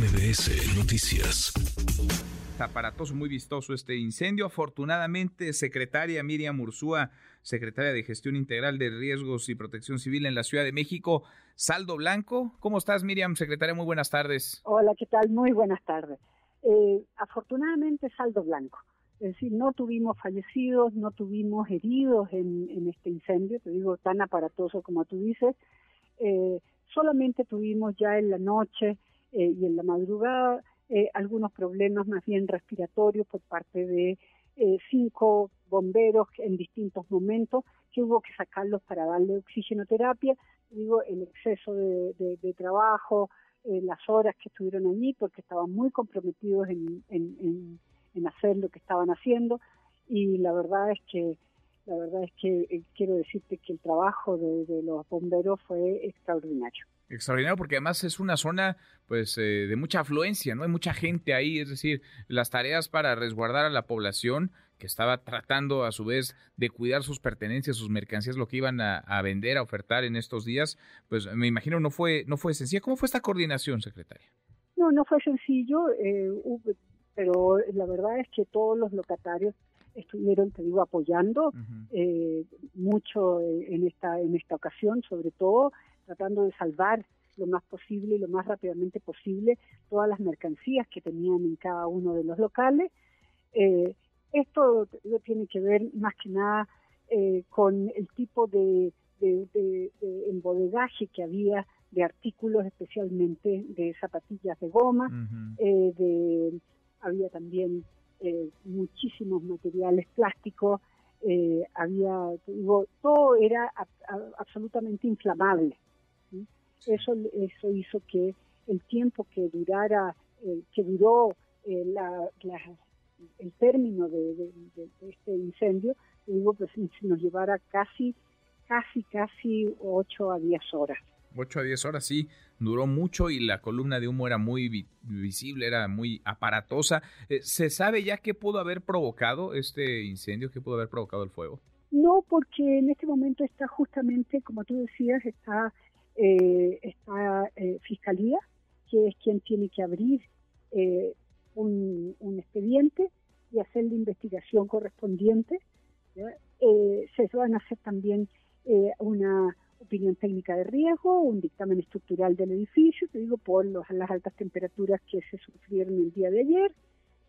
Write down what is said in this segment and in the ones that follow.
MBS Noticias. Aparatoso, muy vistoso este incendio. Afortunadamente, secretaria Miriam Ursúa, secretaria de Gestión Integral de Riesgos y Protección Civil en la Ciudad de México, saldo blanco. ¿Cómo estás, Miriam? Secretaria, muy buenas tardes. Hola, ¿qué tal? Muy buenas tardes. Eh, afortunadamente, saldo blanco. Es decir, no tuvimos fallecidos, no tuvimos heridos en, este incendio, te digo, tan aparatoso como tú dices. Eh, solamente tuvimos ya en la noche eh, y en la madrugada eh, algunos problemas más bien respiratorios por parte de cinco bomberos en distintos momentos que hubo que sacarlos para darle oxigenoterapia. Digo, el exceso de, trabajo, las horas que estuvieron allí, porque estaban muy comprometidos en en hacer lo que estaban haciendo y la verdad es que la verdad es que eh, quiero decirte que el trabajo de, los bomberos fue extraordinario. Extraordinario porque además es una zona pues eh, de mucha afluencia, ¿no? Hay mucha gente ahí, es decir, las tareas para resguardar a la población que estaba tratando a su vez de cuidar sus pertenencias, sus mercancías, lo que iban a, vender, a ofertar en estos días, pues me imagino no fue no fue sencilla. ¿Cómo fue esta coordinación, secretaria? No, no fue sencillo. Eh, pero la verdad es que todos los locatarios estuvieron, te digo, apoyando eh, mucho en esta, en esta ocasión, sobre todo tratando de salvar lo más posible y lo más rápidamente posible todas las mercancías que tenían en cada uno de los locales. Eh, esto tiene que ver más que nada eh, con el tipo de, de, embodegaje que había de artículos, especialmente de zapatillas de goma, de había también eh, muchísimos materiales plásticos, eh, había, digo, todo era absolutamente inflamable. Eso, eso hizo que el tiempo que durara, eh, que duró la, el término de, este incendio, digo, pues nos llevara casi, casi, casi 8 a 10 horas. 8 a 10 horas, sí, duró mucho y la columna de humo era muy visible, era muy aparatosa. Eh, ¿Se sabe ya qué pudo haber provocado este incendio, qué pudo haber provocado el fuego? No, porque en este momento está justamente, como tú decías, está, eh, está eh, Fiscalía, que es quien tiene que abrir un, expediente y hacer la investigación correspondiente. se van a hacer también una opinión técnica de riesgo, un dictamen estructural del edificio, te digo, por las altas temperaturas que se sufrieron el día de ayer,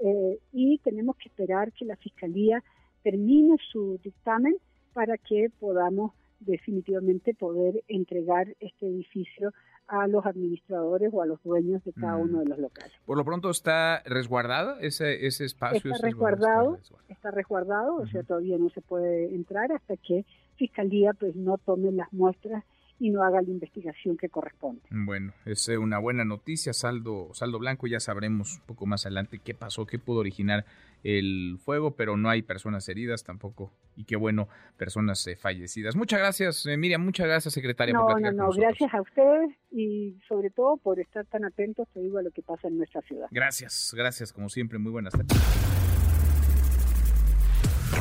eh, y tenemos que esperar que la Fiscalía termine su dictamen para que podamos definitivamente poder entregar este edificio a los administradores o a los dueños de cada uno de los locales. Por lo pronto está resguardado ese, ese espacio. Está resguardado, está resguardado, o sea, todavía no se puede entrar hasta que Fiscalía pues no tome las muestras y no haga la investigación que corresponde. Bueno, es eh, una buena noticia, saldo, saldo blanco, ya sabremos un poco más adelante qué pasó, qué pudo originar el fuego, pero no hay personas heridas tampoco, y qué bueno, personas eh, fallecidas. Muchas gracias, eh, Miriam, muchas gracias, secretaria. No, no, no, gracias a ustedes y sobre todo por estar tan atentos, te digo, a lo que pasa en nuestra ciudad. Gracias, gracias, como siempre, muy buenas tardes.